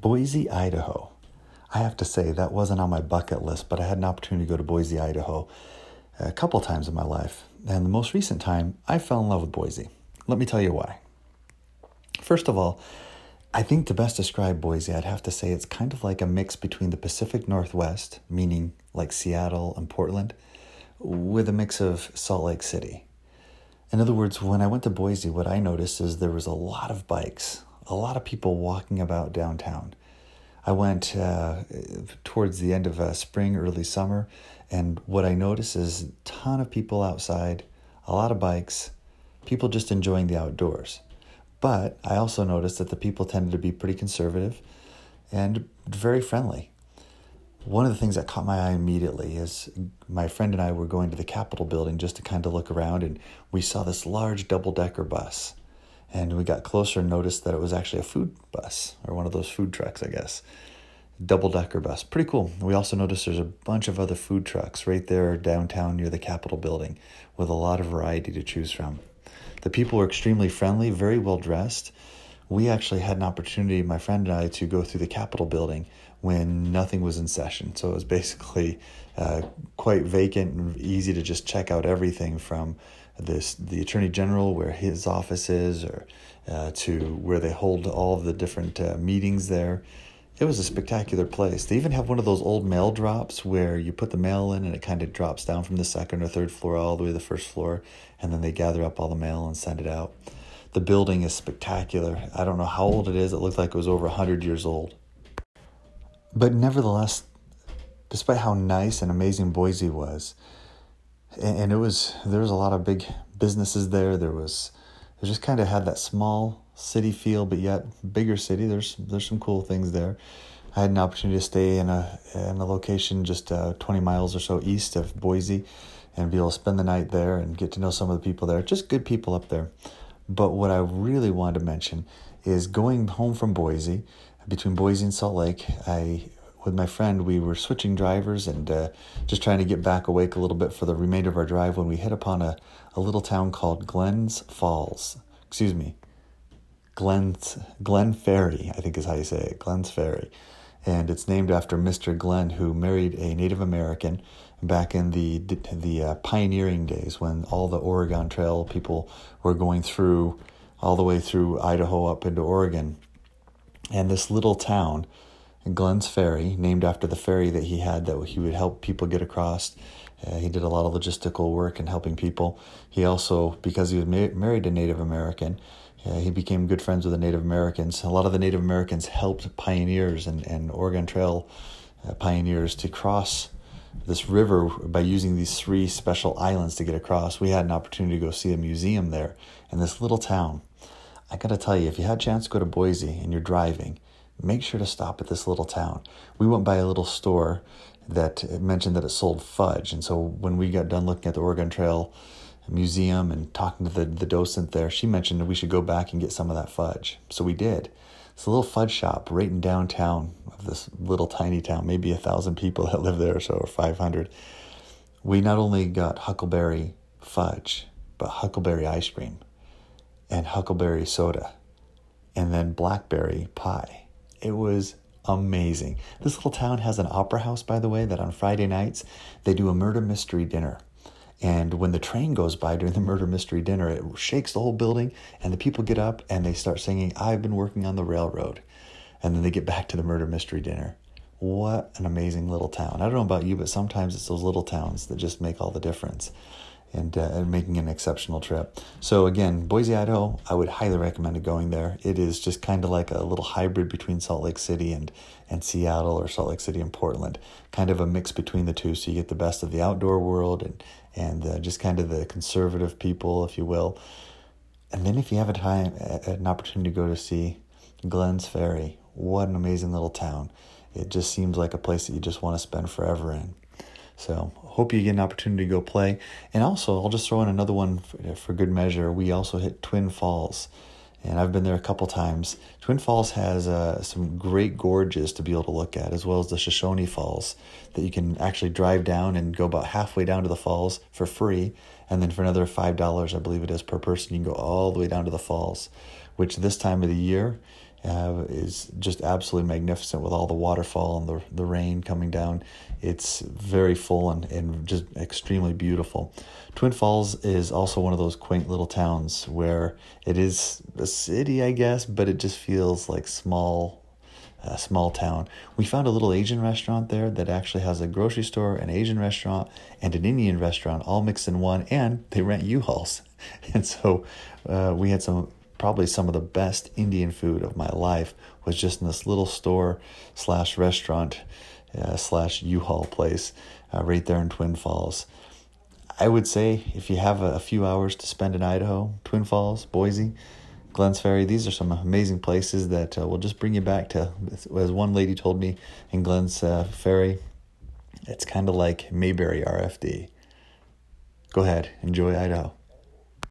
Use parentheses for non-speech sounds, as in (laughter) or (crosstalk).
Boise, Idaho. I have to say, that wasn't on my bucket list, but I had an opportunity to go to Boise, Idaho a couple times in my life. And the most recent time, I fell in love with Boise. Let me tell you why. First of all, I think to best describe Boise, I'd have to say it's kind of like a mix between the Pacific Northwest, meaning like Seattle and Portland, with a mix of Salt Lake City. In other words, when I went to Boise, what I noticed is there was a lot of bikes, a lot of people walking about downtown. I went uh, towards the end of uh, spring, early summer, and what I noticed is a ton of people outside, a lot of bikes, people just enjoying the outdoors. But I also noticed that the people tended to be pretty conservative and very friendly. One of the things that caught my eye immediately is my friend and I were going to the Capitol building just to kind of look around, and we saw this large double decker bus. And we got closer and noticed that it was actually a food bus or one of those food trucks, I guess. Double decker bus. Pretty cool. We also noticed there's a bunch of other food trucks right there downtown near the Capitol building with a lot of variety to choose from. The people were extremely friendly, very well dressed. We actually had an opportunity, my friend and I, to go through the Capitol building when nothing was in session. So it was basically uh, quite vacant and easy to just check out everything from this the attorney general where his office is or uh, to where they hold all of the different uh, meetings there. It was a spectacular place. They even have one of those old mail drops where you put the mail in and it kind of drops down from the second or third floor all the way to the first floor and then they gather up all the mail and send it out. The building is spectacular. I don't know how old it is. It looked like it was over 100 years old. But nevertheless despite how nice and amazing boise was and it was there was a lot of big businesses there. There was it just kind of had that small city feel, but yet bigger city. There's there's some cool things there. I had an opportunity to stay in a in a location just uh, 20 miles or so east of Boise, and be able to spend the night there and get to know some of the people there. Just good people up there. But what I really wanted to mention is going home from Boise, between Boise and Salt Lake. I with my friend, we were switching drivers and uh, just trying to get back awake a little bit for the remainder of our drive when we hit upon a, a little town called Glens Falls. Excuse me, Glens Glen Ferry, I think is how you say it, Glenn's Ferry, and it's named after Mr. Glenn, who married a Native American back in the the uh, pioneering days when all the Oregon Trail people were going through all the way through Idaho up into Oregon, and this little town Glenn's Ferry, named after the ferry that he had that he would help people get across. Uh, he did a lot of logistical work and helping people. He also, because he was ma- married to Native American, uh, he became good friends with the Native Americans. A lot of the Native Americans helped pioneers and, and Oregon Trail uh, pioneers to cross this river by using these three special islands to get across. We had an opportunity to go see a museum there in this little town. I got to tell you, if you had a chance to go to Boise and you're driving, make sure to stop at this little town. We went by a little store that mentioned that it sold fudge. And so when we got done looking at the Oregon Trail Museum and talking to the, the docent there, she mentioned that we should go back and get some of that fudge. So we did. It's a little fudge shop right in downtown of this little tiny town, maybe a thousand people (laughs) that live there or so, or 500. We not only got huckleberry fudge, but huckleberry ice cream and huckleberry soda and then blackberry pie. It was amazing. This little town has an opera house, by the way, that on Friday nights they do a murder mystery dinner. And when the train goes by during the murder mystery dinner, it shakes the whole building, and the people get up and they start singing, I've been working on the railroad. And then they get back to the murder mystery dinner. What an amazing little town. I don't know about you, but sometimes it's those little towns that just make all the difference and, uh, and making an exceptional trip. So again, Boise, Idaho, I would highly recommend going there. It is just kind of like a little hybrid between Salt Lake City and and Seattle or Salt Lake City and Portland, kind of a mix between the two. So you get the best of the outdoor world and and uh, just kind of the conservative people, if you will. And then if you have a time, an opportunity to go to see Glenn's Ferry, what an amazing little town! It just seems like a place that you just want to spend forever in. So hope you get an opportunity to go play. And also, I'll just throw in another one for, for good measure. We also hit Twin Falls, and I've been there a couple times. Twin Falls has uh, some great gorges to be able to look at, as well as the Shoshone Falls that you can actually drive down and go about halfway down to the falls for free. And then for another $5, I believe it is per person, you can go all the way down to the falls, which this time of the year uh, is just absolutely magnificent with all the waterfall and the, the rain coming down. It's very full and, and just extremely beautiful. Twin Falls is also one of those quaint little towns where it is a city, I guess, but it just feels like small a small town. We found a little Asian restaurant there that actually has a grocery store, an Asian restaurant, and an Indian restaurant all mixed in one, and they rent U-Hauls. (laughs) And so uh, we had some probably some of the best Indian food of my life was just in this little store slash restaurant uh, slash U-Haul place uh, right there in Twin Falls. I would say if you have a, a few hours to spend in Idaho, Twin Falls, Boise, Glenn's Ferry. These are some amazing places that uh, will just bring you back to, as one lady told me in Glenn's uh, Ferry, it's kind of like Mayberry RFD. Go ahead, enjoy Idaho.